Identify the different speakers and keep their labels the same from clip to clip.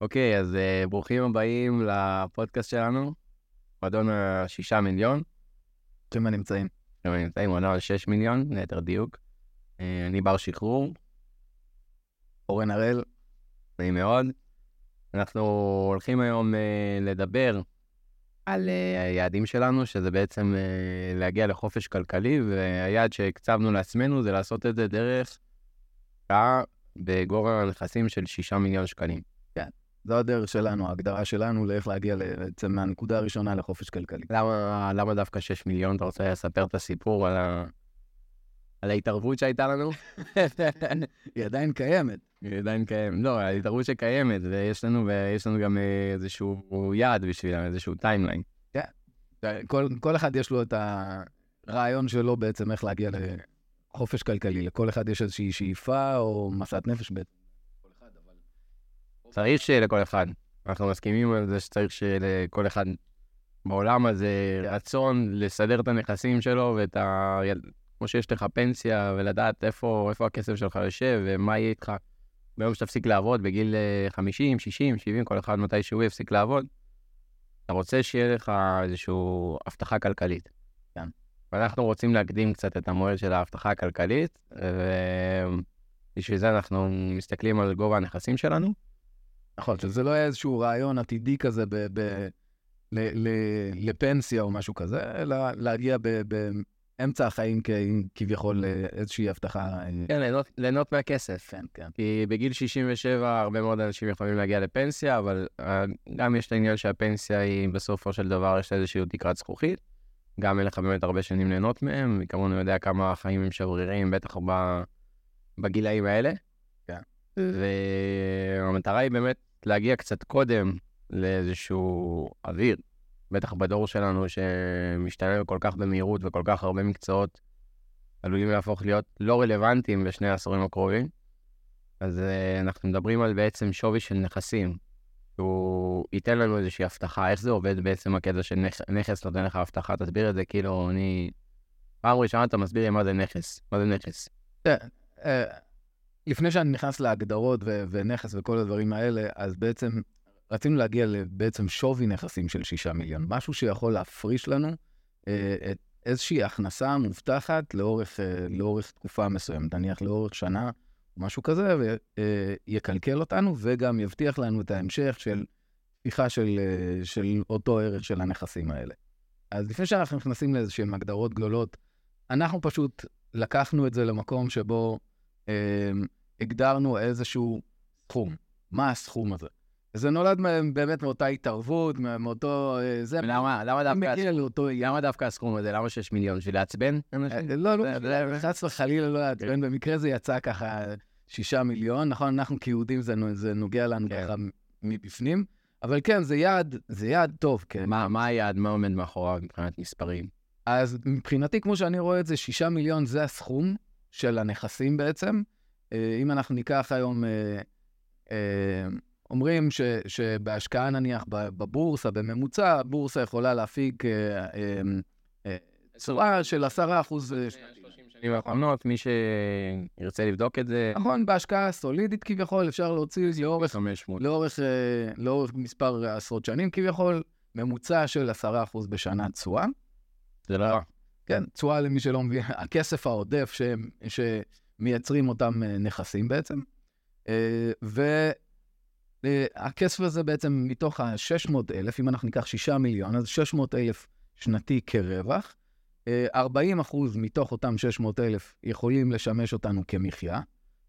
Speaker 1: אוקיי, אז uh, ברוכים הבאים לפודקאסט שלנו, מועדון השישה מיליון.
Speaker 2: ברוכים הנמצאים.
Speaker 1: ברוכים הנמצאים, מועדון על שש מיליון, ליתר דיוק. Uh, אני בר שחרור.
Speaker 2: אורן הראל.
Speaker 1: נעים מאוד. אנחנו הולכים היום uh, לדבר על uh, היעדים שלנו, שזה בעצם uh, להגיע לחופש כלכלי, והיעד שהקצבנו לעצמנו זה לעשות את זה דרך בגובה הנכסים של שישה מיליון שקלים.
Speaker 2: זו הדרך שלנו, ההגדרה שלנו לאיך להגיע בעצם מהנקודה הראשונה לחופש כלכלי.
Speaker 1: למה, למה דווקא 6 מיליון? אתה רוצה לספר את הסיפור על, ה... על ההתערבות שהייתה לנו?
Speaker 2: היא עדיין קיימת.
Speaker 1: היא עדיין קיימת. לא, ההתערבות שקיימת, ויש לנו, ויש לנו גם איזשהו יעד בשבילה, איזשהו timeline.
Speaker 2: כן. כל, כל אחד יש לו את הרעיון שלו בעצם איך להגיע לחופש כלכלי. לכל אחד יש איזושהי שאיפה או מסעת נפש בעצם.
Speaker 1: צריך שיהיה לכל אחד. אנחנו מסכימים על זה שצריך שיהיה לכל אחד בעולם הזה רצון לסדר את הנכסים שלו ואת ה... כמו שיש לך פנסיה ולדעת איפה, איפה הכסף שלך יושב ומה יהיה איתך ביום שתפסיק לעבוד בגיל 50, 60, 70, כל אחד מתי שהוא יפסיק לעבוד. אתה רוצה שיהיה לך איזושהי הבטחה כלכלית. כן. ואנחנו רוצים להקדים קצת את המועד של ההבטחה הכלכלית, ובשביל זה אנחנו מסתכלים על גובה הנכסים שלנו.
Speaker 2: נכון, שזה לא היה איזשהו רעיון עתידי כזה ב, ב, ל, ל, לפנסיה או משהו כזה, אלא להגיע ב, באמצע החיים כ, כביכול לאיזושהי הבטחה. אה,
Speaker 1: כן, ליהנות, ליהנות מהכסף.
Speaker 2: כן, כן.
Speaker 1: כי בגיל 67 הרבה מאוד אנשים יכולים להגיע לפנסיה, אבל אה, גם יש את העניין שהפנסיה היא בסופו של דבר, יש איזושהי תקרת זכוכית. גם אין לך באמת הרבה שנים ליהנות מהם, וכמובן הוא יודע כמה החיים הם שבריריים, בטח בגילאים האלה.
Speaker 2: כן.
Speaker 1: והמטרה היא באמת להגיע קצת קודם לאיזשהו אוויר, בטח בדור שלנו שמשתנה כל כך במהירות וכל כך הרבה מקצועות עלולים להפוך להיות לא רלוונטיים בשני העשורים הקרובים. אז uh, אנחנו מדברים על בעצם שווי של נכסים, שהוא ייתן לנו איזושהי הבטחה, איך זה עובד בעצם הקטע של נכ... נכס נותן לך הבטחה, תסביר את זה, כאילו אני... פעם ראשונה אתה מסביר לי מה זה נכס, מה זה נכס.
Speaker 2: לפני שאני נכנס להגדרות ו- ונכס וכל הדברים האלה, אז בעצם רצינו להגיע לבעצם שווי נכסים של שישה מיליון, משהו שיכול להפריש לנו אה, את איזושהי הכנסה מובטחת לאורך, אה, לאורך תקופה מסוימת, נניח לאורך שנה, משהו כזה, ויקלקל אה, אותנו וגם יבטיח לנו את ההמשך של פתיחה של, אה, של אותו ערך של הנכסים האלה. אז לפני שאנחנו נכנסים לאיזשהן הגדרות גדולות, אנחנו פשוט לקחנו את זה למקום שבו הגדרנו איזשהו סכום. מה הסכום הזה? וזה נולד באמת מאותה התערבות, מאותו... אה, זה...
Speaker 1: למה, למה דווקא, לאותו... למה דווקא הסכום הזה? למה 6 מיליון? בשביל לעצבן?
Speaker 2: אה, לא, לא, חס וחלילה לא לעצבן. במקרה זה יצא ככה 6 מיליון. נכון, אנחנו כיהודים, זה נוגע לנו כן. ככה מבפנים. אבל כן, זה יעד, זה יעד טוב, כן.
Speaker 1: מה, מה היעד? מה עומד מאחוריו מבחינת מספרים?
Speaker 2: אז מבחינתי, כמו שאני רואה את זה, 6 מיליון זה הסכום של הנכסים בעצם. אה, אם אנחנו ניקח היום, אה, אה, אומרים ש, שבהשקעה נניח בבורסה, בממוצע, הבורסה יכולה להפיק תשואה של 10 אחוז
Speaker 1: שנים האחרונות, מי שירצה לבדוק את זה.
Speaker 2: נכון, בהשקעה סולידית כביכול, אפשר להוציא לאורך, לאורך, לאורך מספר עשרות שנים כביכול, ממוצע של 10% בשנה תשואה.
Speaker 1: זה לא רע.
Speaker 2: כן, תשואה למי שלא מבין, הכסף העודף ש, שמייצרים אותם אה, נכסים בעצם. אה, והכסף הזה בעצם מתוך ה-600 אלף, אם אנחנו ניקח 6 מיליון, אז 600 אלף שנתי כרווח. 40 אה, אחוז מתוך אותם 600 אלף יכולים לשמש אותנו כמחיה.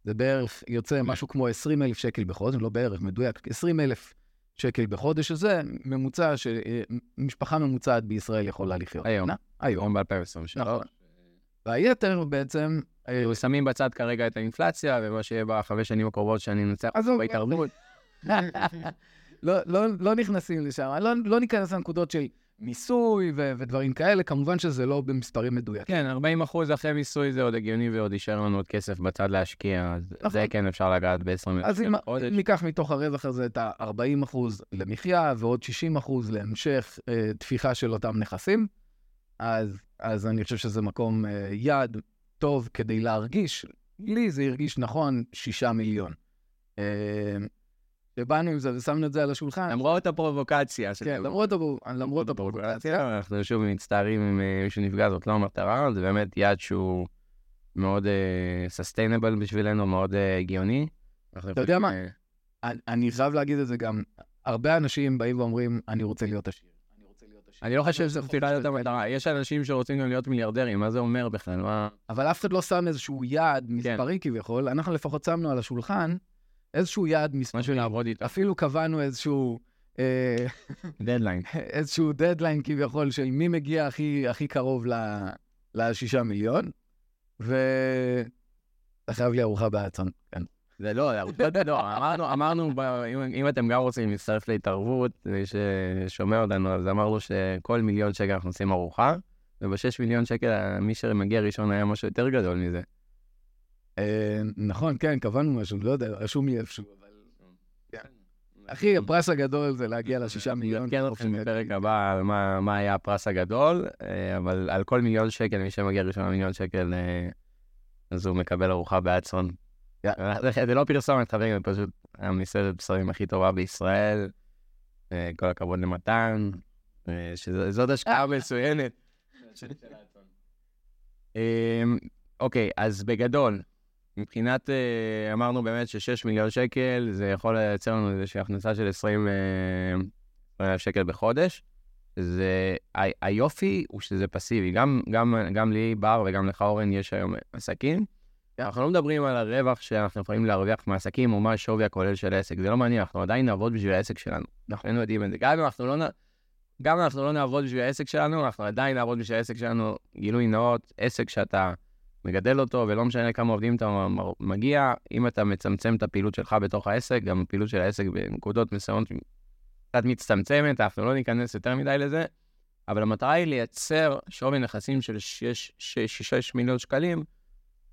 Speaker 2: זה בערך יוצא משהו כמו 20 אלף שקל בחודש, לא בערך, מדויק, 20 אלף שקל בחודש, שזה ממוצע שמשפחה ממוצעת בישראל יכולה לחיות.
Speaker 1: היום. היום, ב-2023. נכון.
Speaker 2: והיתר בעצם...
Speaker 1: אה, שמים בצד כרגע את האינפלציה, ומה שיהיה בחמש שנים הקרובות שאני אנצח בהתערבות.
Speaker 2: לא, לא, לא נכנסים לשם, לא, לא ניכנס לנקודות של מיסוי ו- ודברים כאלה, כמובן שזה לא במספרים מדויקים.
Speaker 1: כן, 40 אחוז אחרי מיסוי זה עוד הגיוני ועוד יישאר לנו עוד כסף בצד להשקיע, אז נכון. זה כן אפשר לגעת ב-20
Speaker 2: אז אם ניקח מתוך הרווח הזה את ה-40 אחוז למחיה ועוד 60 אחוז להמשך אה, תפיחה של אותם נכסים, אז, אז אני חושב שזה מקום אה, יעד טוב כדי להרגיש, לי זה הרגיש נכון, 6 מיליון. אה, שבאנו עם זה ושמנו את זה על השולחן.
Speaker 1: למרות הפרובוקציה.
Speaker 2: כן, למרות הפרובוקציה.
Speaker 1: אנחנו שוב מצטערים אם אה, מישהו נפגע, זאת לא המטרה, זה באמת יעד שהוא מאוד סוסטיינבל בשבילנו, מאוד אה, הגיוני.
Speaker 2: אתה יודע מה? אני חייב להגיד את זה גם, הרבה אנשים באים ואומרים, אני רוצה להיות עשיר.
Speaker 1: אני לא חושב שזה צריכה להיות המטרה. יש אנשים שרוצים גם להיות מיליארדרים, מה זה אומר בכלל?
Speaker 2: אבל אף אחד לא שם איזשהו יעד כן. מספרי כביכול, אנחנו לפחות שמנו על השולחן איזשהו יעד מספרי.
Speaker 1: משהו לעבוד איתו.
Speaker 2: אפילו קבענו איזשהו...
Speaker 1: דדליין.
Speaker 2: אה, איזשהו דדליין כביכול של מי מגיע הכי, הכי קרוב לשישה מיליון, ואתה חייב לי ארוחה באצון, כן.
Speaker 1: זה לא, לא, אמרנו, אמרנו, אם אתם גם רוצים להצטרף להתערבות, מי ששומע אותנו, אז אמרנו שכל מיליון שקל אנחנו עושים ארוחה, ובשש מיליון שקל, מי שמגיע ראשון היה משהו יותר גדול מזה.
Speaker 2: אה, נכון, כן, קבענו משהו, לא יודע, רשום לי איפשהו, אבל... כן. אחי, הפרס הגדול זה להגיע לשישה מיליון.
Speaker 1: כן, אתכם בפרק הבא מה היה הפרס הגדול, אה, אבל על כל מיליון שקל, מי שמגיע ראשון למיליון שקל, אה, אז הוא מקבל ארוחה בעד צאן. זה לא פרסומת, חברים, זה פשוט המסעדת בשרים הכי טובה בישראל. כל הכבוד למתן, שזאת השקעה מצוינת. אוקיי, אז בגדול, מבחינת, אה, אמרנו באמת ש-6 מיליון שקל, זה יכול לייצר לנו איזושהי הכנסה של 20 אלף שקל בחודש. זה, היופי הוא שזה פסיבי. גם, גם, גם לי, בר, וגם לך, אורן, יש היום עסקים. אנחנו לא מדברים על הרווח שאנחנו יכולים להרוויח מעסקים, או מה השווי הכולל של העסק. זה לא מעניין, אנחנו עדיין נעבוד בשביל העסק שלנו. אנחנו היינו יודעים את זה. גם אם אנחנו לא, גם אם אנחנו לא נעבוד בשביל העסק שלנו, אנחנו עדיין נעבוד בשביל העסק שלנו. גילוי נאות, עסק שאתה מגדל אותו, ולא משנה כמה עובדים אתה מגיע, אם אתה מצמצם את הפעילות שלך בתוך העסק, גם הפעילות של העסק בנקודות מסוימות קצת מצטמצמת, אנחנו לא ניכנס יותר מדי לזה, אבל המטרה היא לייצר שווי נכסים של 6 מיליון שקלים,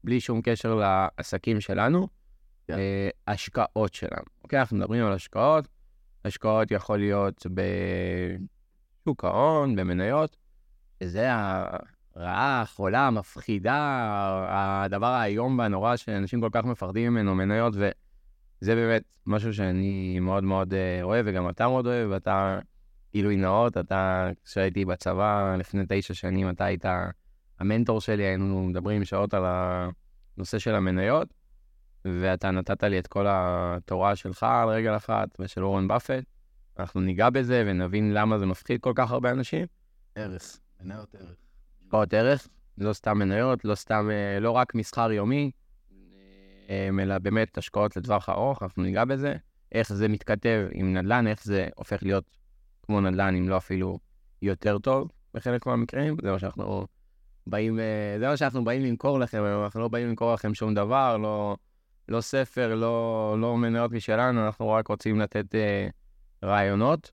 Speaker 1: בלי שום קשר לעסקים שלנו, yeah. כן. אה, השקעות שלנו. אוקיי, אנחנו מדברים על השקעות, השקעות יכול להיות בשוק ההון, במניות, וזה רעה, חולה, מפחידה, הדבר האיום והנורא שאנשים כל כך מפחדים ממנו, מניות, וזה באמת משהו שאני מאוד מאוד אה, אוהב, וגם אתה מאוד אוהב, ואתה גילוי נאות, אתה, כשהייתי בצבא לפני תשע שנים, אתה היית המנטור שלי, היינו מדברים שעות על הנושא של המניות, ואתה נתת לי את כל התורה שלך על רגל אחת, ושל אורן באפט. אנחנו ניגע בזה ונבין למה זה מפחיד כל כך הרבה אנשים.
Speaker 2: ערך, מניות ערך.
Speaker 1: השקעות ערך, לא סתם מניות, לא סתם, אה, לא רק מסחר יומי, אה, אלא באמת השקעות לטווח ארוך, אנחנו ניגע בזה, איך זה מתכתב עם נדל"ן, איך זה הופך להיות כמו נדל"ן, אם לא אפילו יותר טוב בחלק מהמקרים, זה מה שאנחנו באים, אה, זה מה שאנחנו באים למכור לכם, אנחנו לא באים למכור לכם שום דבר, לא, לא ספר, לא, לא מניות משלנו, אנחנו רק רוצים לתת רעיונות.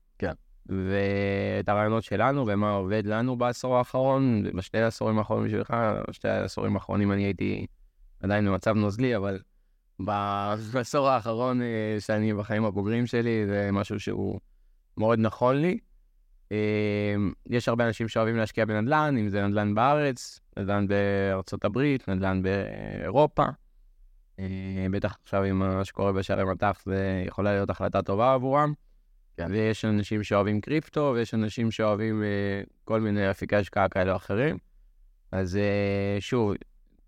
Speaker 1: ואת הרעיונות שלנו ומה עובד לנו בעשור האחרון, בשתי העשורים האחרונים בשבילך, בשתי העשורים האחרונים אני הייתי עדיין במצב נוזלי, אבל בעשור האחרון אה, שאני בחיים הבוגרים שלי, זה משהו שהוא מאוד נכון לי. אה, יש הרבה אנשים שאוהבים להשקיע בנדל"ן, אם זה נדל"ן בארץ, נדל"ן בארצות הברית, נדל"ן באירופה. אה, בטח עכשיו עם מה שקורה בשערי מטח, זה יכולה להיות החלטה טובה עבורם. כן. ויש אנשים שאוהבים קריפטו, ויש אנשים שאוהבים uh, כל מיני אפיקי השקעה כאלה או אחרים. אז uh, שוב,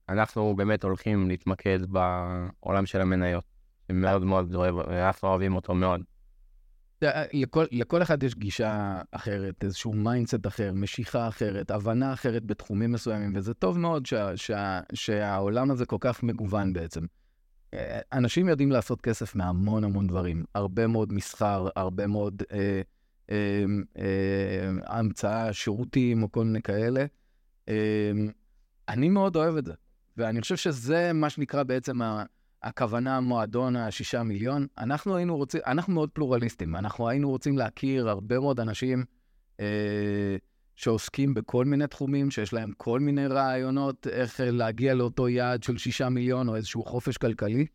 Speaker 1: אנחנו באמת הולכים להתמקד בעולם של המניות, שמאוד מאוד אוהב, ואנחנו אוהבים אותו מאוד.
Speaker 2: לכל, לכל אחד יש גישה אחרת, איזשהו mindset אחר, משיכה אחרת, הבנה אחרת בתחומים מסוימים, וזה טוב מאוד שה, שה, שהעולם הזה כל כך מגוון בעצם. אנשים יודעים לעשות כסף מהמון המון דברים, הרבה מאוד מסחר, הרבה מאוד אה, אה, אה, המצאה, שירותים או כל מיני כאלה. אה, אני מאוד אוהב את זה, ואני חושב שזה מה שנקרא בעצם ה... הכוונה מועדון השישה מיליון, אנחנו היינו רוצים, אנחנו מאוד פלורליסטים, אנחנו היינו רוצים להכיר הרבה מאוד אנשים אה, שעוסקים בכל מיני תחומים, שיש להם כל מיני רעיונות איך להגיע לאותו יעד של שישה מיליון או איזשהו חופש כלכלי.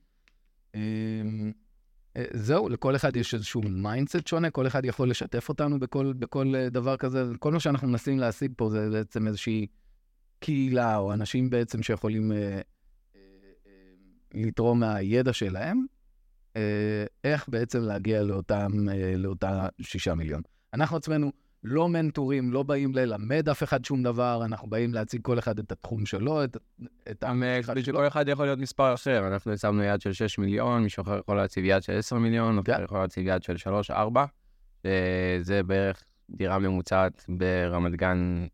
Speaker 2: אמ, אה, זהו, לכל אחד יש איזשהו mindset שונה, כל אחד יכול לשתף אותנו בכל, בכל אה, דבר כזה. כל מה שאנחנו מנסים להשיג פה זה בעצם איזושהי קהילה, או אנשים בעצם שיכולים אה, אה, אה, לתרום מהידע שלהם. אה, איך בעצם להגיע לאותם, אה, לאותה שישה מיליון. אנחנו עצמנו לא מנטורים, לא באים ללמד אף אחד שום דבר, אנחנו באים להציג כל אחד את התחום שלו, את, את
Speaker 1: גם אה, כל אחד יכול להיות מספר אחר. אנחנו הצבנו יעד של 6 מיליון, מישהו אחר יכול להציב יעד של 10 מיליון, כן. יכול להציב יעד של 3-4. זה בערך דירה ממוצעת ברמת גן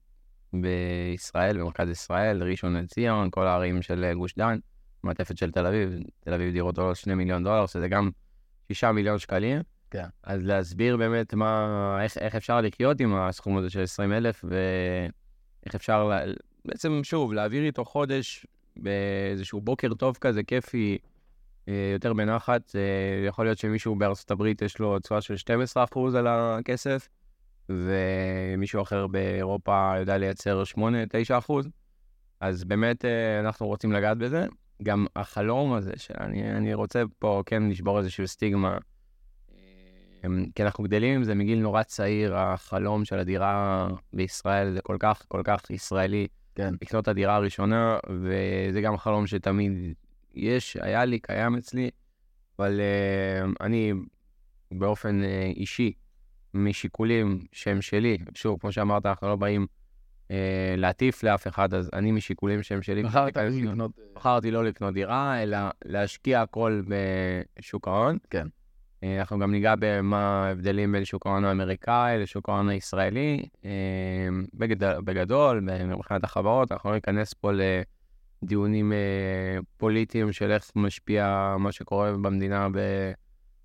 Speaker 1: בישראל, במרכז ישראל, ראשון לציון, כל הערים של גוש דן, מעטפת של תל אביב, תל אביב דירות עולות 2 מיליון דולר, שזה גם 6 מיליון שקלים.
Speaker 2: כן.
Speaker 1: אז להסביר באמת מה, איך, איך אפשר לחיות עם הסכום הזה של 20 אלף, ואיך אפשר, לה, בעצם, שוב, להעביר איתו חודש באיזשהו בוקר טוב כזה, כיפי, אה, יותר בנחת. אה, יכול להיות שמישהו בארצות הברית יש לו תשואה של 12% על הכסף, ומישהו אחר באירופה יודע לייצר 8-9%. אז באמת אה, אנחנו רוצים לגעת בזה. גם החלום הזה, שאני רוצה פה כן לשבור איזושהי סטיגמה. כי אנחנו גדלים עם זה מגיל נורא צעיר, החלום של הדירה בישראל זה כל כך, כל כך ישראלי.
Speaker 2: כן.
Speaker 1: לקנות את הדירה הראשונה, וזה גם חלום שתמיד יש, היה לי, קיים אצלי, אבל uh, אני באופן uh, אישי, משיקולים שהם שלי, שוב, כמו שאמרת, אנחנו לא באים uh, להטיף לאף אחד, אז אני משיקולים שהם שלי.
Speaker 2: בחרתי לקנות...
Speaker 1: בחרתי לא לקנות דירה, אלא להשקיע הכל בשוק ההון.
Speaker 2: כן.
Speaker 1: אה, אנחנו גם ניגע במה ההבדלים בין שוק ההון האמריקאי לשוק ההון הישראלי. אה, בגדול, בגדול, מבחינת החברות, אנחנו לא ניכנס פה לדיונים אה, פוליטיים של איך משפיע מה שקורה במדינה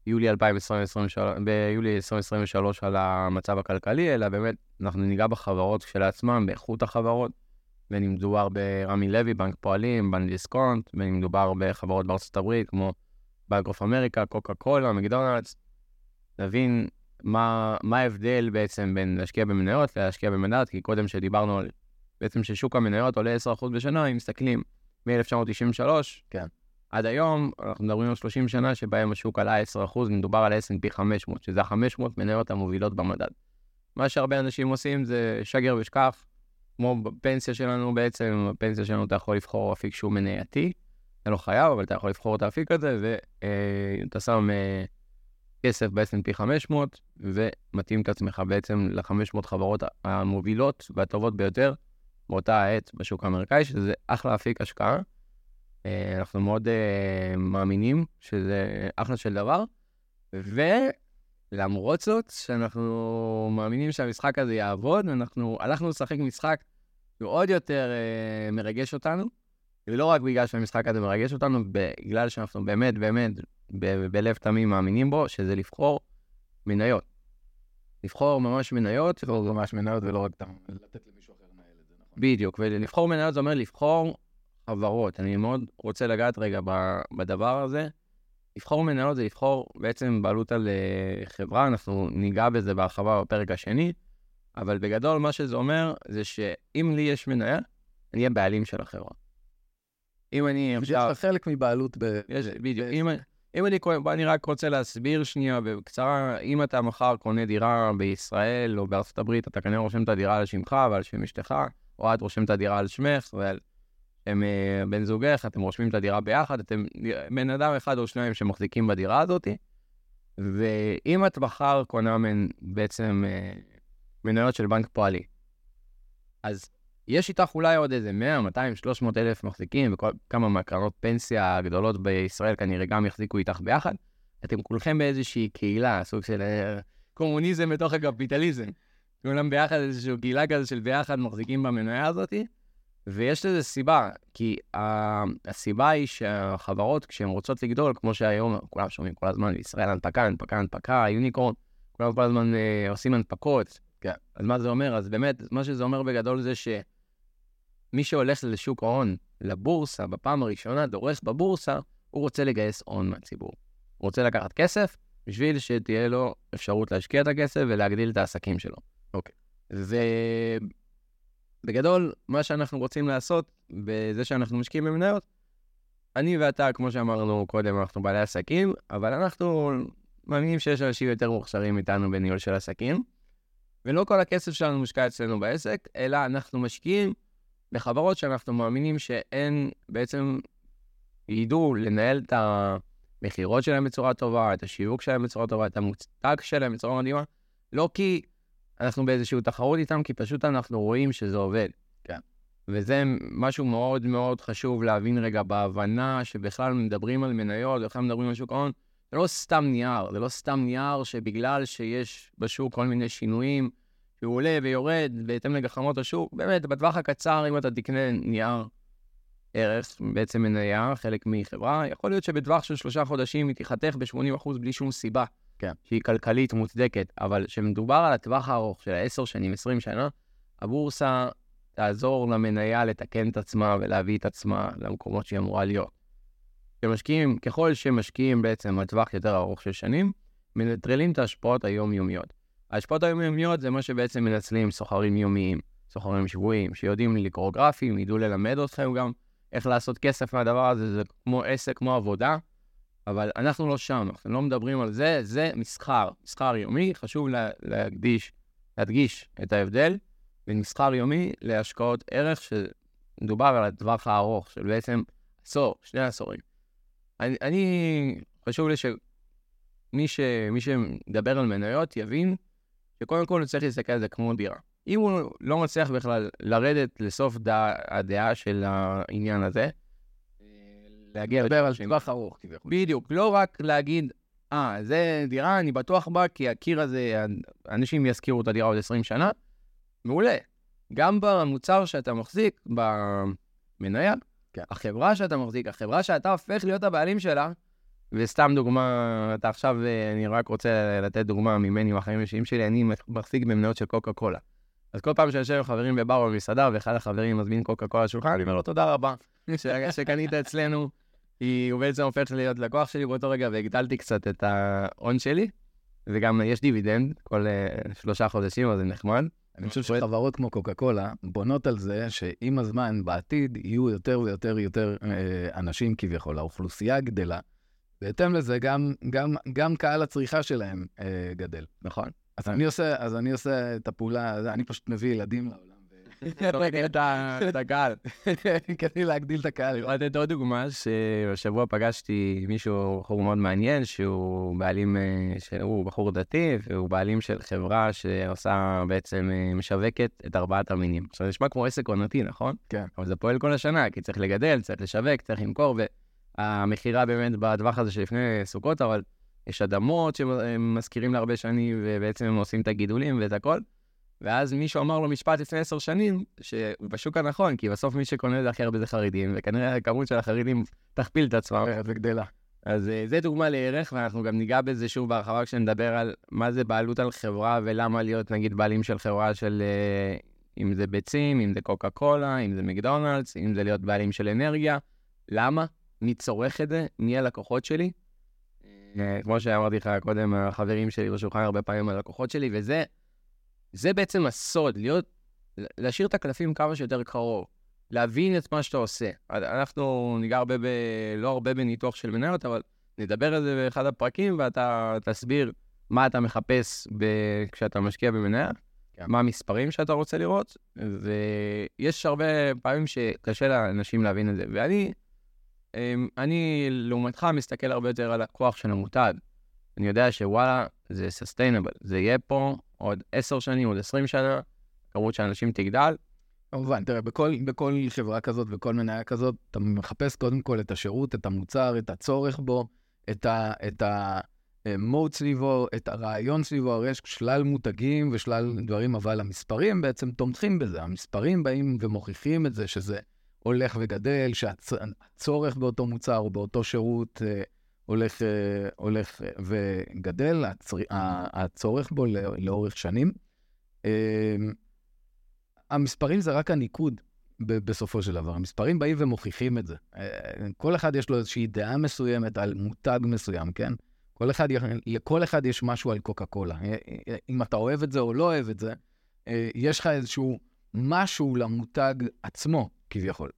Speaker 1: ביולי 2023, ביולי 2023 על המצב הכלכלי, אלא באמת אנחנו ניגע בחברות כשלעצמן, באיכות החברות. בין אם מדובר ברמי לוי, בנק פועלים, בנק דיסקונט, בין אם מדובר בחברות בארצות הברית כמו בנק אוף אמריקה, קוקה קולה, מקדונלדס, להבין מה, מה ההבדל בעצם בין להשקיע במניות להשקיע בנדל"ן, כי קודם שדיברנו על בעצם ששוק המניות עולה 10% בשנה, אם מסתכלים מ-1993,
Speaker 2: כן.
Speaker 1: עד היום, אנחנו מדברים על 30 שנה שבהם השוק עלה 10%, מדובר על S&P 500, שזה ה-500 מניות המובילות במדד. מה שהרבה אנשים עושים זה שגר ושכח, כמו בפנסיה שלנו בעצם, בפנסיה שלנו אתה יכול לבחור אפיק שהוא מנייתי, אתה לא חייב, אבל אתה יכול לבחור את האפיק הזה, ואתה שם אה, כסף ב-S&P 500, ומתאים את עצמך בעצם ל-500 חברות המובילות והטובות ביותר באותה העת בשוק האמריקאי, שזה אחלה אפיק השקעה. אה, אנחנו מאוד אה, מאמינים שזה אחלה של דבר, ולמרות זאת, שאנחנו מאמינים שהמשחק הזה יעבוד, אנחנו הלכנו לשחק משחק שהוא עוד יותר מרגש אותנו. ולא רק בגלל שהמשחק הזה מרגש אותנו, בגלל שאנחנו באמת, באמת, בלב תמים מאמינים בו, שזה לבחור מניות. לבחור ממש מניות.
Speaker 2: לבחור ממש מניות ולא רק לתת למישהו אחר לנהל את זה, נכון?
Speaker 1: בדיוק, ולבחור מניות זה אומר לבחור חברות. אני מאוד רוצה לגעת רגע בדבר הזה. לבחור מניות זה לבחור בעצם בעלות על אה, חברה, אנחנו ניגע בזה בהרחבה בפרק השני, אבל בגדול מה שזה אומר זה שאם לי יש מניה, אני אהיה בעלים של החברה. אם אני.
Speaker 2: יש לך חלק מבעלות ב...
Speaker 1: יש, בדיוק. אם, אם אני, אני רק רוצה להסביר שנייה בקצרה, אם אתה מחר קונה דירה בישראל או בארצות הברית, אתה כנראה רושם את הדירה על שמך ועל שם אשתך, או את רושם את הדירה על שמך ועל הם אה, בן זוגך, אתם רושמים את הדירה ביחד, אתם בן אדם אחד או שניים שמחזיקים בדירה הזאת, ואם את מחר קונה מן בעצם אה, מניות של בנק פועלי, אז יש איתך אולי עוד איזה 100, 200, 300 אלף מחזיקים, וכמה מהקרנות פנסיה הגדולות בישראל כנראה גם יחזיקו איתך ביחד. אתם כולכם באיזושהי קהילה, סוג של אה, קומוניזם בתוך הקפיטליזם. כולם ביחד, איזושהי קהילה כזה של ביחד מחזיקים במנויה הזאת, ויש לזה סיבה, כי הסיבה היא שהחברות, כשהן רוצות לגדול, כמו שהיום כולם שומעים כל הזמן, ישראל הנפקה, הנפקה, הנפקה, יוניקורן, כולם כל הזמן אה, עושים הנפקות.
Speaker 2: כן.
Speaker 1: אז מה זה אומר? אז באמת, מה שזה אומר בגדול זה ש... מי שהולך לשוק ההון, לבורסה, בפעם הראשונה, דורס בבורסה, הוא רוצה לגייס הון מהציבור. הוא רוצה לקחת כסף בשביל שתהיה לו אפשרות להשקיע את הכסף ולהגדיל את העסקים שלו.
Speaker 2: אוקיי.
Speaker 1: ובגדול, מה שאנחנו רוצים לעשות בזה שאנחנו משקיעים במניות, אני ואתה, כמו שאמרנו קודם, אנחנו בעלי עסקים, אבל אנחנו מאמינים שיש אנשים יותר מוכשרים איתנו בניהול של עסקים, ולא כל הכסף שלנו מושקע אצלנו בעסק, אלא אנחנו משקיעים בחברות שאנחנו מאמינים שהן בעצם ידעו לנהל את המכירות שלהם בצורה טובה, את השיווק שלהם בצורה טובה, את המותג שלהם בצורה מדהימה, לא כי אנחנו באיזושהי תחרות איתם, כי פשוט אנחנו רואים שזה עובד.
Speaker 2: כן.
Speaker 1: וזה משהו מאוד מאוד חשוב להבין רגע בהבנה שבכלל מדברים על מניות, בכלל מדברים על שוק ההון, זה לא סתם נייר, זה לא סתם נייר שבגלל שיש בשוק כל מיני שינויים, שהוא עולה ויורד בהתאם לגחמות השוק, באמת, בטווח הקצר, אם אתה תקנה נייר ערך, בעצם מניה, חלק מחברה, יכול להיות שבטווח של שלושה חודשים היא תיחתך ב-80% בלי שום סיבה.
Speaker 2: כן.
Speaker 1: שהיא כלכלית מוצדקת, אבל כשמדובר על הטווח הארוך של 10 שנים, 20 שנה, הבורסה תעזור למניה לתקן את עצמה ולהביא את עצמה למקומות שהיא אמורה להיות. כשמשקיעים, ככל שמשקיעים בעצם על טווח יותר ארוך של שנים, מנטרלים את ההשפעות היומיומיות. ההשפעות היומיומיות זה מה שבעצם מנצלים סוחרים יומיים, סוחרים שבועיים, שיודעים לקרוא גרפים, ידעו ללמד אתכם גם איך לעשות כסף מהדבר הזה, זה כמו עסק, כמו עבודה, אבל אנחנו לא שם, אנחנו לא מדברים על זה, זה מסחר, מסחר יומי, חשוב לה, להקדיש, להדגיש את ההבדל בין מסחר יומי להשקעות ערך, שמדובר על הטווח הארוך, של בעצם עשור, שני עשורים. אני, אני חשוב לי שמי ש, שמדבר על מניות יבין שקודם כל הוא צריך להסתכל על זה כמו דירה. אם הוא לא מצליח בכלל לרדת לסוף דע, הדעה של העניין הזה, להגיע...
Speaker 2: לדבר על טווח ארוך כביכול.
Speaker 1: בדיוק, לא רק להגיד, אה, ah, זה דירה, אני בטוח בה, כי הקיר הזה, אנשים יזכירו את הדירה עוד 20 שנה. מעולה. גם במוצר שאתה מחזיק, במניה,
Speaker 2: כן.
Speaker 1: החברה שאתה מחזיק, החברה שאתה הופך להיות הבעלים שלה, וסתם דוגמה, אתה עכשיו, אני רק רוצה לתת דוגמה ממני, מהחיים האישיים שלי, אני מחזיק במניות של קוקה קולה. אז כל פעם שאני יושב עם חברים בבר או במסעדה, ואחד החברים מזמין קוקה קולה לשולחן, אני אומר לו, תודה רבה, שקנית אצלנו. הוא בעצם הופך להיות לקוח שלי באותו רגע, והגדלתי קצת את ההון שלי, וגם יש דיבידנד כל uh, שלושה חודשים, אז זה נחמד.
Speaker 2: אני חושב שחברות כמו קוקה קולה בונות על זה שעם הזמן, בעתיד, יהיו יותר ויותר יותר אה, אנשים כביכול, האוכלוסייה גדלה. בהתאם לזה, גם, גם, גם קהל הצריכה שלהם אה, גדל.
Speaker 1: נכון.
Speaker 2: אז אני עושה, אז אני עושה את הפעולה, אני פשוט מביא ילדים לעולם.
Speaker 1: את הקהל.
Speaker 2: כדי להגדיל את הקהל.
Speaker 1: אני לתת עוד דוגמה, שהשבוע פגשתי מישהו, בחור מאוד מעניין, שהוא בעלים, אה, הוא בחור דתי, והוא בעלים של חברה שעושה בעצם, אה, משווקת את ארבעת המינים. עכשיו, זה נשמע כמו עסק עונתי, נכון?
Speaker 2: כן.
Speaker 1: אבל זה פועל כל השנה, כי צריך לגדל, צריך לשווק, צריך למכור, והמכירה באמת בטווח הזה שלפני סוכות, אבל יש אדמות שהם מזכירים להרבה שנים, ובעצם הם עושים את הגידולים ואת הכל. ואז מישהו אמר לו משפט לפני עשר שנים, שהוא בשוק הנכון, כי בסוף מי שקונה את זה הכי הרבה זה חרדים, וכנראה הכמות של החרדים תכפיל את עצמה.
Speaker 2: וגדלה.
Speaker 1: אז uh, זה דוגמה לערך, ואנחנו גם ניגע בזה שוב בהרחבה כשנדבר על מה זה בעלות על חברה ולמה להיות נגיד בעלים של חברה של, uh, אם זה ביצים, אם זה קוקה קולה, אם זה מקדונלדס, אם זה להיות בעלים של אנרגיה. למה? מי צורך את זה? מי הלקוחות שלי? כמו שאמרתי לך קודם, החברים שלי בשולחן הרבה פעמים הלקוחות שלי, וזה זה בעצם הסוד, להיות, להשאיר את הקלפים כמה שיותר קרוב, להבין את מה שאתה עושה. אנחנו ניגע הרבה ב... לא הרבה בניתוח של מניות, אבל נדבר על זה באחד הפרקים, ואתה תסביר מה אתה מחפש ב... כשאתה משקיע במניה, כן. מה המספרים שאתה רוצה לראות, ויש הרבה פעמים שקשה לאנשים להבין את זה. ואני, אמ, אני לעומתך מסתכל הרבה יותר על הכוח של המותג. אני יודע שוואלה, זה sustainable, זה יהיה פה עוד עשר שנים, עוד עשרים שנה, כמות שאנשים תגדל.
Speaker 2: כמובן, תראה, בכל, בכל חברה כזאת, בכל מניה כזאת, אתה מחפש קודם כל את השירות, את המוצר, את הצורך בו, את ה... את ה מוד סביבו, את הרעיון סביבו, הרי יש שלל מותגים ושלל דברים, אבל המספרים בעצם תומכים בזה. המספרים באים ומוכיחים את זה שזה הולך וגדל, שהצורך באותו מוצר או באותו שירות אה, הולך, אה, הולך אה, וגדל, הצר... הצורך בו לאורך שנים. אמ, המספרים זה רק הניקוד בסופו של דבר. המספרים באים ומוכיחים את זה. אה, כל אחד יש לו איזושהי דעה מסוימת על מותג מסוים, כן? כל אחד, לכל אחד יש משהו על קוקה קולה. אם אתה אוהב את זה או לא אוהב את זה, יש לך איזשהו משהו למותג עצמו, כביכול.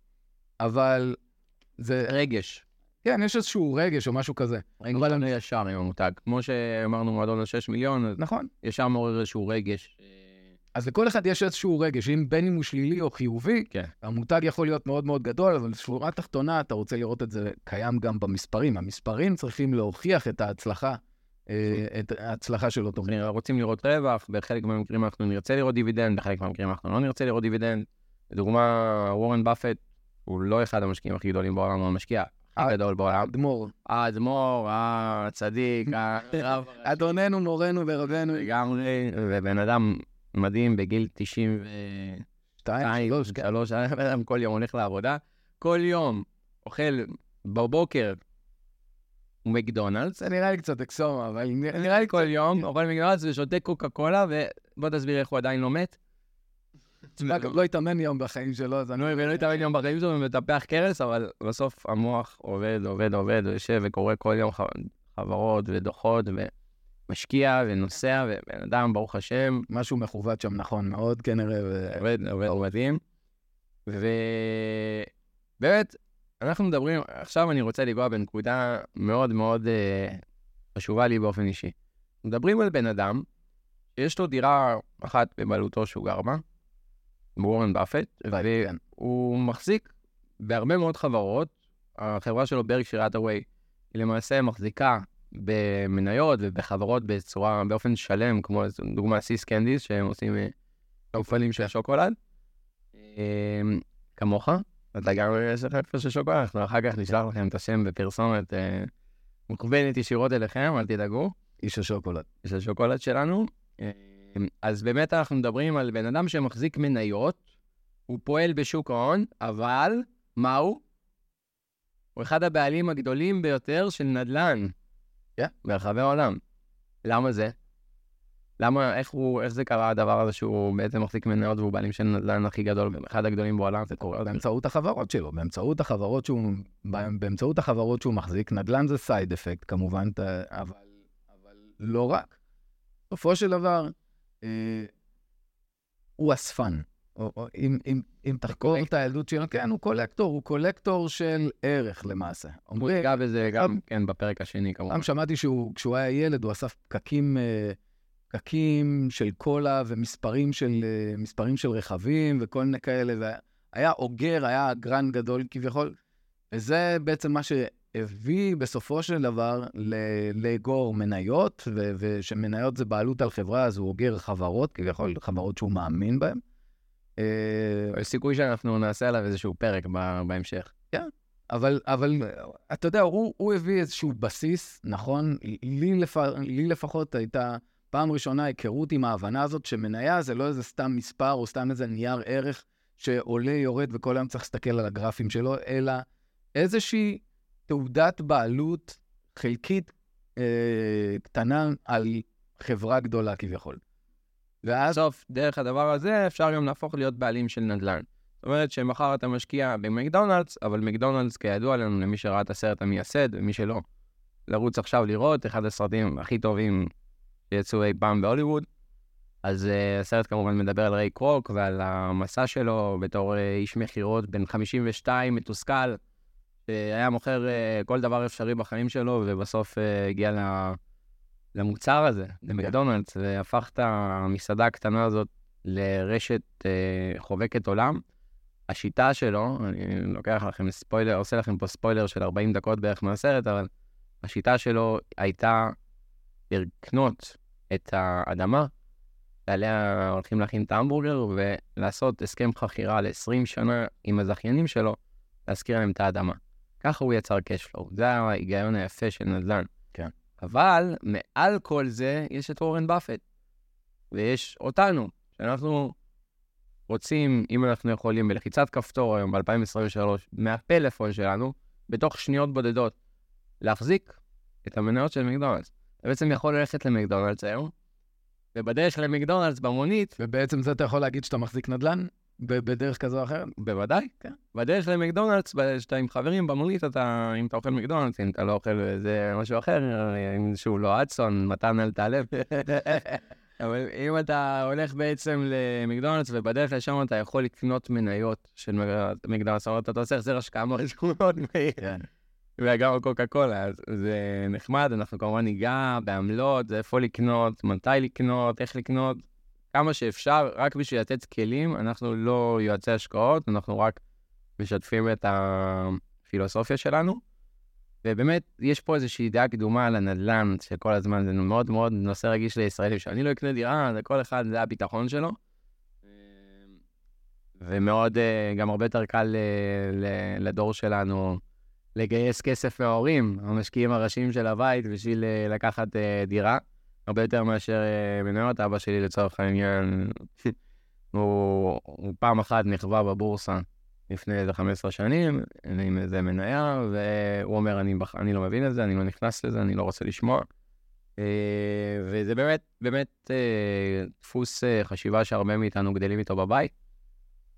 Speaker 2: אבל זה...
Speaker 1: רגש.
Speaker 2: כן, יש איזשהו רגש או משהו כזה.
Speaker 1: רגש אבל אני ישר עם המותג. כמו שאמרנו, מועדון על 6 מיליון,
Speaker 2: נכון.
Speaker 1: ישר מעורר איזשהו רגש.
Speaker 2: אז לכל אחד יש איזשהו רגש, אם בין אם הוא שלילי או חיובי,
Speaker 1: כן.
Speaker 2: המותג יכול להיות מאוד מאוד גדול, אבל בשורה התחתונה אתה רוצה לראות את זה קיים גם במספרים. המספרים צריכים להוכיח את ההצלחה, אה, את ההצלחה של אותו מותג.
Speaker 1: רוצים לראות רווח, בחלק מהמקרים אנחנו נרצה לראות דיבידנד, בחלק מהמקרים אנחנו לא נרצה לראות דיבידנד. לדוגמה, וורן באפט הוא לא אחד המשקיעים הכי גדולים בעולם, הוא המשקיע
Speaker 2: אה,
Speaker 1: גדול בעולם.
Speaker 2: אדמו"ר,
Speaker 1: האדמו"ר, הצדיק, הרב
Speaker 2: אדוננו, מורנו ורבנו,
Speaker 1: לגמרי, ובן אדם מדהים בגיל 92,
Speaker 2: שתיים, שלוש, כן.
Speaker 1: שלוש, הבן אדם כל יום הולך לעבודה, כל יום אוכל בבוקר מקדונלדס,
Speaker 2: זה נראה לי קצת אקסומה, אבל
Speaker 1: נראה לי כל יום אוכל מקדונלדס ושותה קוקה קולה, ובוא תסביר איך הוא עדיין לא מת.
Speaker 2: לא התאמן יום בחיים שלו, אז אני...
Speaker 1: לא התאמן יום בחיים שלו ומטפח קרס, אבל בסוף המוח עובד, עובד, עובד, ויושב וקורא כל יום חברות ודוחות, ומשקיע ונוסע, ובן אדם, ברוך השם,
Speaker 2: משהו מכוות שם נכון מאוד כנראה.
Speaker 1: עובד, עובד, מדהים. ובאמת, אנחנו מדברים, עכשיו אני רוצה לגעת בנקודה מאוד מאוד אה, חשובה לי באופן אישי. מדברים על בן אדם שיש לו דירה אחת בבעלותו שהוא גר בה, וורן באפט. והוא מחזיק בהרבה מאוד חברות. החברה שלו, ברקשיר האטווי, היא למעשה מחזיקה במניות ובחברות בצורה, באופן שלם, כמו דוגמה סיס קנדיס, שהם עושים אה, מפעלים של שוקולד. אה, כמוך, אתה גם יש לך איפה של שוקולד, אנחנו אחר כך נשלח לכם את השם בפרסומת אה, מוכוונת ישירות אליכם, אל תדאגו.
Speaker 2: איש השוקולד.
Speaker 1: של השוקולד שלנו. אה, אז באמת אנחנו מדברים על בן אדם שמחזיק מניות, הוא פועל בשוק ההון, אבל מה הוא? הוא אחד הבעלים הגדולים ביותר של נדל"ן
Speaker 2: כן.
Speaker 1: ברחבי העולם. למה זה? למה, איך הוא, איך זה קרה הדבר הזה שהוא בעצם מחזיק מניות והוא בעלים של נדל"ן הכי גדול, אחד הגדולים בעולם, זה קורה.
Speaker 2: באמצעות החברות שלו, באמצעות החברות שהוא, באמצעות החברות שהוא מחזיק, נדל"ן זה side effect כמובן, אבל, אבל לא רק. בסופו של דבר, הוא אספן. או, או, אם, אם, אם תחקור את הילדות שלו, כן, הוא collector, הוא collector של ערך למעשה.
Speaker 1: הוא
Speaker 2: אומרים,
Speaker 1: ניגע בזה גם, כן, בפרק השני כמובן.
Speaker 2: פעם שמעתי שהוא, כשהוא היה ילד, הוא אסף פקקים, אה, פקקים של קולה ומספרים של, אה, מספרים של רכבים וכל מיני כאלה, והיה אוגר, היה גרן גדול כביכול, וזה בעצם מה שהביא בסופו של דבר לאגור מניות, ושמניות זה בעלות על חברה, אז הוא אוגר חברות, כביכול חברות שהוא מאמין בהן. אה,
Speaker 1: יש סיכוי שאנחנו נעשה עליו איזשהו פרק בהמשך.
Speaker 2: אבל, אבל אתה יודע, הוא, הוא הביא איזשהו בסיס, נכון? לי, לפ... לי לפחות הייתה פעם ראשונה היכרות עם ההבנה הזאת שמניה זה לא איזה סתם מספר או סתם איזה נייר ערך שעולה, יורד וכל היום צריך להסתכל על הגרפים שלו, אלא איזושהי תעודת בעלות חלקית אה, קטנה על חברה גדולה כביכול. ואז,
Speaker 1: בסוף, דרך הדבר הזה, אפשר גם להפוך להיות בעלים של נדל"ן. זאת אומרת שמחר אתה משקיע במקדונלדס, אבל מקדונלדס, כידוע לנו, למי שראה את הסרט המייסד, ומי שלא, לרוץ עכשיו לראות, אחד הסרטים הכי טובים שיצאו אי פעם בהוליווד. אז uh, הסרט כמובן מדבר על ריי קרוק ועל המסע שלו בתור uh, איש מכירות בן 52, מתוסכל, שהיה מוכר uh, כל דבר אפשרי בחיים שלו, ובסוף uh, הגיע. למוצר הזה, למקדונלדס, והפך את המסעדה הקטנה הזאת לרשת אה, חובקת עולם. השיטה שלו, אני לוקח לכם ספוילר, עושה לכם פה ספוילר של 40 דקות בערך מהסרט, אבל השיטה שלו הייתה לקנות את האדמה, שעליה הולכים להכין את ההמבורגר, ולעשות הסכם חכירה ל-20 שנה עם הזכיינים שלו, להשכיר להם את האדמה. ככה הוא יצר קשפלואו, זה ההיגיון היפה של נדל"ן.
Speaker 2: כן.
Speaker 1: אבל מעל כל זה יש את וורן באפט, ויש אותנו, שאנחנו רוצים, אם אנחנו יכולים, בלחיצת כפתור היום, ב-2023, מהפלאפון שלנו, בתוך שניות בודדות, להחזיק את המניות של מקדונלדס. אתה בעצם יכול ללכת למקדונלדס היום, ובדרך למקדונלדס במונית,
Speaker 2: ובעצם זה אתה יכול להגיד שאתה מחזיק נדל"ן בדרך כזו או אחרת?
Speaker 1: בוודאי,
Speaker 2: כן.
Speaker 1: בדרך למקדונלדס, כשאתה עם חברים במונית, אתה, אם אתה אוכל מקדונלדס, אם אתה לא אוכל איזה משהו אחר, אם שהוא לא אדסון, מתן אל תעלב. אבל אם אתה הולך בעצם למקדונלדס, ובדרך לשם אתה יכול לקנות מניות של מקדונלדס, אתה עושה החזר השקעה מאוד מהיר.
Speaker 2: כן.
Speaker 1: וגם קוקה קולה, אז זה נחמד, אנחנו כמובן ניגע בעמלות, איפה לקנות, מתי לקנות, איך לקנות, כמה שאפשר, רק בשביל לתת כלים, אנחנו לא יועצי השקעות, אנחנו רק משתפים את הפילוסופיה שלנו. ובאמת, יש פה איזושהי דעה קדומה על הנדל"ן, שכל הזמן זה מאוד מאוד נושא רגיש לישראלים, שאני לא אקנה דירה, זה כל אחד, זה הביטחון שלו. ומאוד, אה, גם הרבה יותר קל אה, לדור שלנו לגייס כסף מההורים, המשקיעים הראשיים של הבית, בשביל אה, לקחת דירה, הרבה יותר מאשר מניות. אבא שלי, לצורך העניין, הוא, הוא פעם אחת נכווה בבורסה לפני איזה 15 שנים, עם איזה מניה, והוא אומר, אני, אני לא מבין את זה, אני לא נכנס לזה, אני לא רוצה לשמוע. וזה באמת, באמת דפוס חשיבה שהרבה מאיתנו גדלים איתו בבית.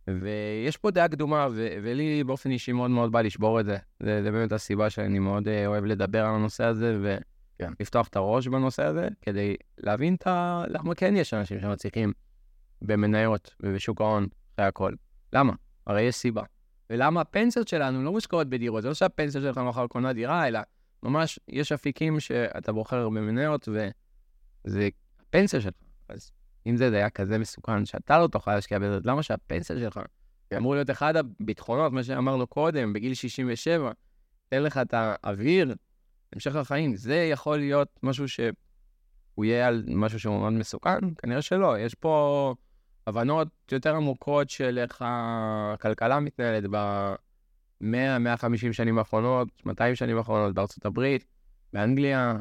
Speaker 1: ויש פה דעה קדומה, ו- ולי באופן אישי מאוד מאוד בא לשבור את זה. זה, זה באמת הסיבה שאני מאוד אוהב לדבר על הנושא הזה, ולפתוח כן. את הראש בנושא הזה, כדי להבין את ה... למה כן יש אנשים שמצליחים במניות ובשוק ההון אחרי הכל. למה? הרי יש סיבה. ולמה הפנסיות שלנו לא מושקעות בדירות? זה לא שהפנסיה שלך מחר קונה דירה, אלא ממש יש אפיקים שאתה בוחר במניות, וזה הפנסיה שלך. אז אם זה היה כזה מסוכן, שאתה לא תוכל להשקיע בזה, למה שהפנסיה שלך כן. אמור להיות אחד הביטחונות, מה שאמרנו קודם, בגיל 67, תן לך את האוויר, המשך החיים. זה יכול להיות משהו שהוא יהיה על משהו שהוא מאוד מסוכן? כנראה שלא. יש פה הבנות יותר עמוקות של איך הכלכלה מתנהלת ב-100, 150 שנים האחרונות, 200 שנים האחרונות בארצות הברית, באנגליה,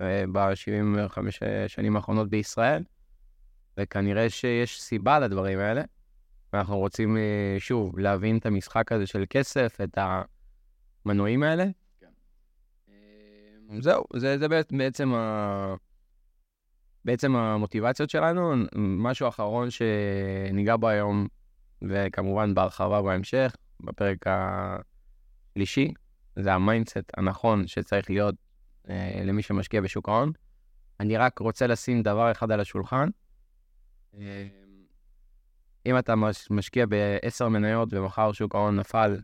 Speaker 1: אה, ב-75 שנים האחרונות בישראל. וכנראה שיש סיבה לדברים האלה. ואנחנו רוצים, אה, שוב, להבין את המשחק הזה של כסף, את המנועים האלה. אה, זהו, זה, זה בעצם, ה... בעצם המוטיבציות שלנו. משהו אחרון שניגע בו היום, וכמובן בהרחבה בהמשך, בפרק השלישי, זה ה mindset הנכון שצריך להיות אה, למי שמשקיע בשוק ההון. אני רק רוצה לשים דבר אחד על השולחן, אמ, אם אתה משקיע בעשר מניות ומחר שוק ההון נפל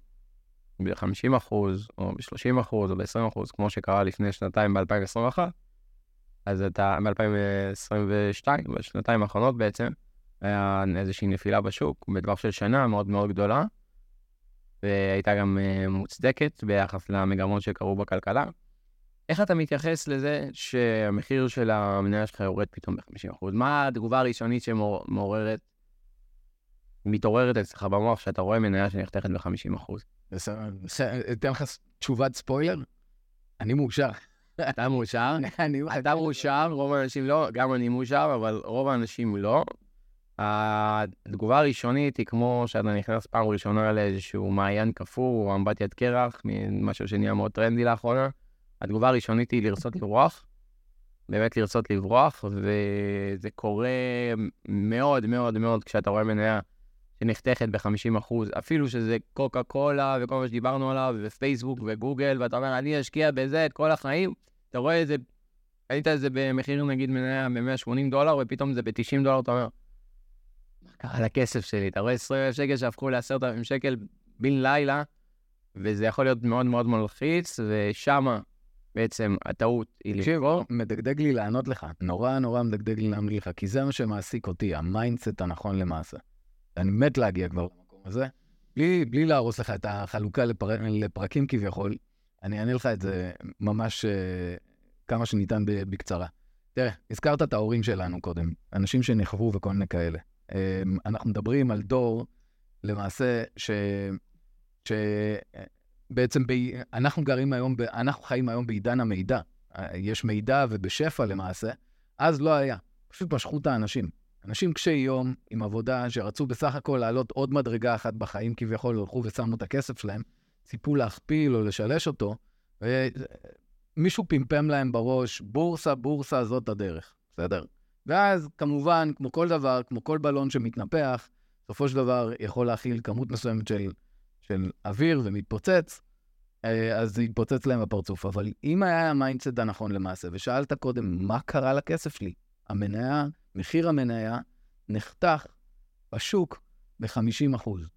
Speaker 1: ב-50% או ב-30% או ב-20%, כמו שקרה לפני שנתיים ב-2021, אז אתה, ב-2022, בשנתיים האחרונות בעצם, היה איזושהי נפילה בשוק בטווח של שנה מאוד מאוד גדולה, והייתה גם אה, מוצדקת ביחס למגמות שקרו בכלכלה. איך אתה מתייחס לזה שהמחיר של המניה שלך יורד פתאום ב-50%? מה התגובה הראשונית שמעוררת, מתעוררת אצלך במוח שאתה רואה מניה שנחתכת ב-50%?
Speaker 2: אתן לך תשובת ספוילר? אני מאושר.
Speaker 1: אתה מאושר? אתה מאושר, רוב האנשים לא, גם אני מאושר, אבל רוב האנשים לא. התגובה הראשונית היא כמו שאתה נכנס פעם ראשונה לאיזשהו מעיין קפוא או אמבטיית קרח, משהו שנהיה מאוד טרנדי לאחרונה. התגובה הראשונית היא לרצות לברוח, באמת לרצות לברוח, וזה קורה מאוד מאוד מאוד כשאתה רואה מניה שנחתכת ב-50 אחוז, אפילו שזה קוקה קולה וכל מה שדיברנו עליו, ופייסבוק וגוגל, ואתה אומר, אני אשקיע בזה את כל החיים, אתה רואה את זה, ראית את זה במחיר נגיד מניה ב-180 דולר, ופתאום זה ב-90 דולר, אתה אומר, מה קרה לכסף שלי? אתה רואה 20 אלף שקל שהפכו ל-10,000 שקל בן לילה, וזה יכול להיות מאוד מאוד מלחיץ, ושמה בעצם הטעות היא
Speaker 2: לבחור. מדגדג לי לענות לך, נורא נורא מדגדג לי לענות לך, כי זה מה שמעסיק אותי, ה mindset הנכון למעשה. אני מת להגיע כבר למקום הזה, בלי, בלי להרוס לך את החלוקה לפר... לפרקים כביכול, אני אענה לך את זה ממש uh, כמה שניתן בקצרה. תראה, הזכרת את ההורים שלנו קודם, אנשים שנחוו וכל מיני כאלה. Um, אנחנו מדברים על דור, למעשה, ש... ש... בעצם ב... אנחנו גרים היום, ב... אנחנו חיים היום בעידן המידע. יש מידע ובשפע למעשה, אז לא היה. פשוט משכו את האנשים. אנשים קשי יום, עם עבודה, שרצו בסך הכל לעלות עוד מדרגה אחת בחיים, כביכול הלכו ושמו את הכסף שלהם, ציפו להכפיל או לשלש אותו, ומישהו פמפם להם בראש, בורסה, בורסה, זאת הדרך, בסדר? ואז, כמובן, כמו כל דבר, כמו כל בלון שמתנפח, בסופו של דבר יכול להכיל כמות מסוימת של של אוויר ומתפוצץ, אה, אז זה יתפוצץ להם בפרצוף. אבל אם היה ה mindset הנכון למעשה, ושאלת קודם, מה קרה לכסף שלי? המניה, מחיר המניה נחתך בשוק ב-50 אחוז.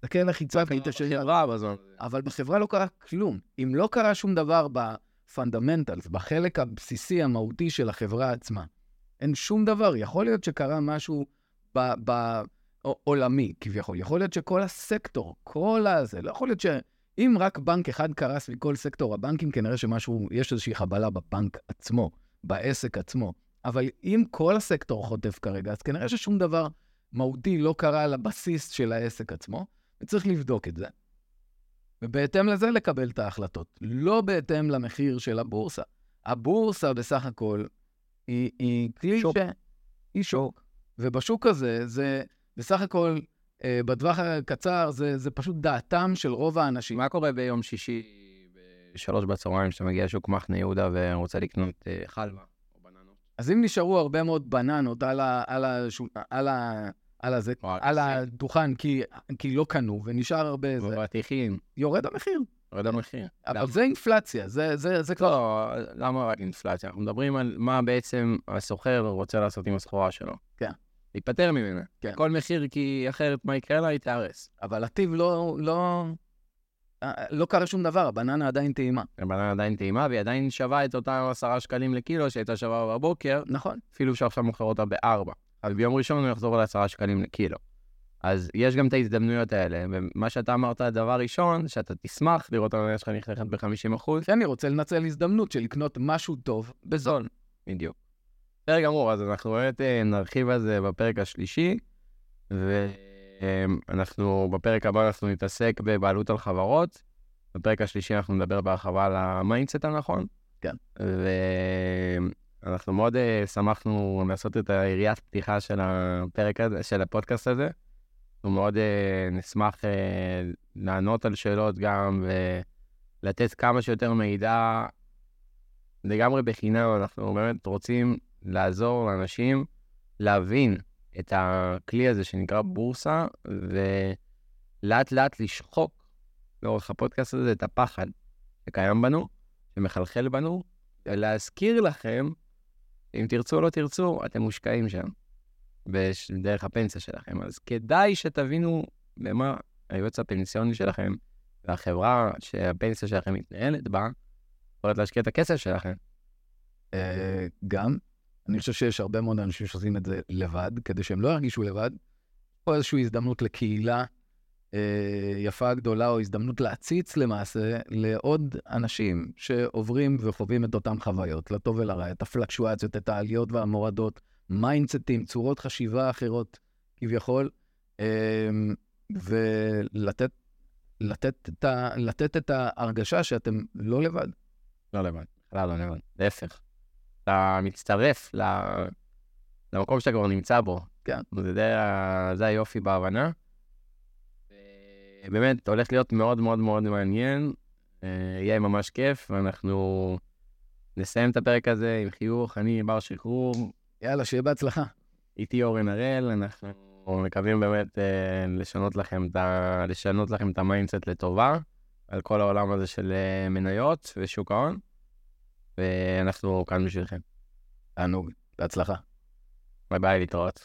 Speaker 2: תסתכל לחיצה,
Speaker 1: היית בחברה בזמן.
Speaker 2: אבל בחברה לא קרה כלום. אם לא קרה שום דבר ב fundamentals, בחלק הבסיסי המהותי של החברה עצמה, אין שום דבר. יכול להיות שקרה משהו ב- ב- או- עולמי כביכול. יכול להיות שכל הסקטור, כל הזה, לא יכול להיות שאם רק בנק אחד קרס מכל סקטור הבנקים, כנראה שמשהו, יש איזושהי חבלה בבנק עצמו, בעסק עצמו. אבל אם כל הסקטור חוטף כרגע, אז כנראה ששום דבר מהותי לא קרה על הבסיס של העסק עצמו, וצריך לבדוק את זה. ובהתאם לזה לקבל את ההחלטות, לא בהתאם למחיר של הבורסה. הבורסה בסך הכל היא, היא כלי
Speaker 1: שוק.
Speaker 2: ש... היא שוק. ובשוק הזה, זה בסך הכל, אה, בטווח הקצר, זה, זה פשוט דעתם של רוב האנשים.
Speaker 1: מה קורה ביום שישי בשלוש בצהריים, כשאתה מגיע לשוק מחנה יהודה ורוצה לקנות אה, חלבה?
Speaker 2: אז אם נשארו הרבה מאוד בננות על, ה, על, השול, על, ה, על, הזה,
Speaker 1: על.
Speaker 2: הדוכן, כי, כי לא קנו, ונשאר הרבה, זה,
Speaker 1: ובטיחים,
Speaker 2: יורד המחיר.
Speaker 1: יורד המחיר.
Speaker 2: אבל
Speaker 1: למה?
Speaker 2: זה אינפלציה, זה, זה, זה כבר...
Speaker 1: לא, למה רק אינפלציה? אנחנו מדברים על מה בעצם הסוחר רוצה לעשות עם הסחורה שלו.
Speaker 2: כן.
Speaker 1: להיפטר ממנה.
Speaker 2: כן.
Speaker 1: כל מחיר, כי אחרת מה יקרה לה? היא תיהרס.
Speaker 2: אבל הטיב לא, לא, לא קרה שום דבר, הבננה עדיין טעימה.
Speaker 1: הבננה עדיין טעימה, והיא עדיין שווה את אותם עשרה שקלים לקילו שהייתה שווה בבוקר,
Speaker 2: נכון.
Speaker 1: אפילו שעכשיו מוכר אותה בארבע. אז ביום ראשון הוא יחזור לעשרה שקלים לקילו. אז יש גם את ההזדמנויות האלה, ומה שאתה אמרת, דבר ראשון, שאתה תשמח לראות את המניה שלך נחתכת ב-50%,
Speaker 2: כי אני רוצה לנצל הזדמנות של לקנות משהו טוב בזול.
Speaker 1: בדיוק. בסדר גמור, אז אנחנו באמת אה, נרחיב על זה בפרק השלישי, ואנחנו, בפרק הבא אנחנו נתעסק בבעלות על חברות. בפרק השלישי אנחנו נדבר בהרחבה על ה mindset הנכון.
Speaker 2: כן.
Speaker 1: ואנחנו מאוד אה, שמחנו לעשות את היריית פתיחה של הפרק הזה, של הפודקאסט הזה. אנחנו מאוד אה, נשמח אה, לענות על שאלות גם, ולתת כמה שיותר מידע לגמרי בחינם. אנחנו באמת רוצים לעזור לאנשים להבין את הכלי הזה שנקרא בורסה, ולאט לאט לשחוק לאורך הפודקאסט הזה את הפחד שקיים בנו, שמחלחל בנו, ולהזכיר לכם, אם תרצו או לא תרצו, אתם מושקעים שם, דרך הפנסיה שלכם. אז כדאי שתבינו במה היועץ הפנסיוני שלכם, והחברה שהפנסיה שלכם מתנהלת בה, יכולת להשקיע את הכסף שלכם.
Speaker 2: אה, גם, אני חושב שיש הרבה מאוד אנשים שעושים את זה לבד, כדי שהם לא ירגישו לבד. פה איזושהי הזדמנות לקהילה אה, יפה גדולה, או הזדמנות להציץ למעשה לעוד אנשים שעוברים וחווים את אותן חוויות, לטוב ולרע, את ה fluctuations, את העליות והמורדות, mindsetים, צורות חשיבה אחרות כביכול, אה, ולתת לתת את, ה, לתת את ההרגשה שאתם לא לבד.
Speaker 1: לא לבד, בכלל לא לבד, להפך. אתה מצטרף ל- למקום שאתה כבר נמצא בו.
Speaker 2: כן.
Speaker 1: זה, די, זה היופי בהבנה. באמת, הולך להיות מאוד מאוד מאוד מעניין, אה, יהיה ממש כיף, ואנחנו נסיים את הפרק הזה עם חיוך, אני בר שחרור,
Speaker 2: יאללה, שיהיה בהצלחה.
Speaker 1: איתי אורן הראל, אנחנו מקווים באמת אה, לשנות לכם את ה- לשנות לכם את ה mindset לטובה, על כל העולם הזה של אה, מניות ושוק ההון, ואנחנו כאן בשבילכם.
Speaker 2: תענוג, בהצלחה.
Speaker 1: ביי ביי, להתראות.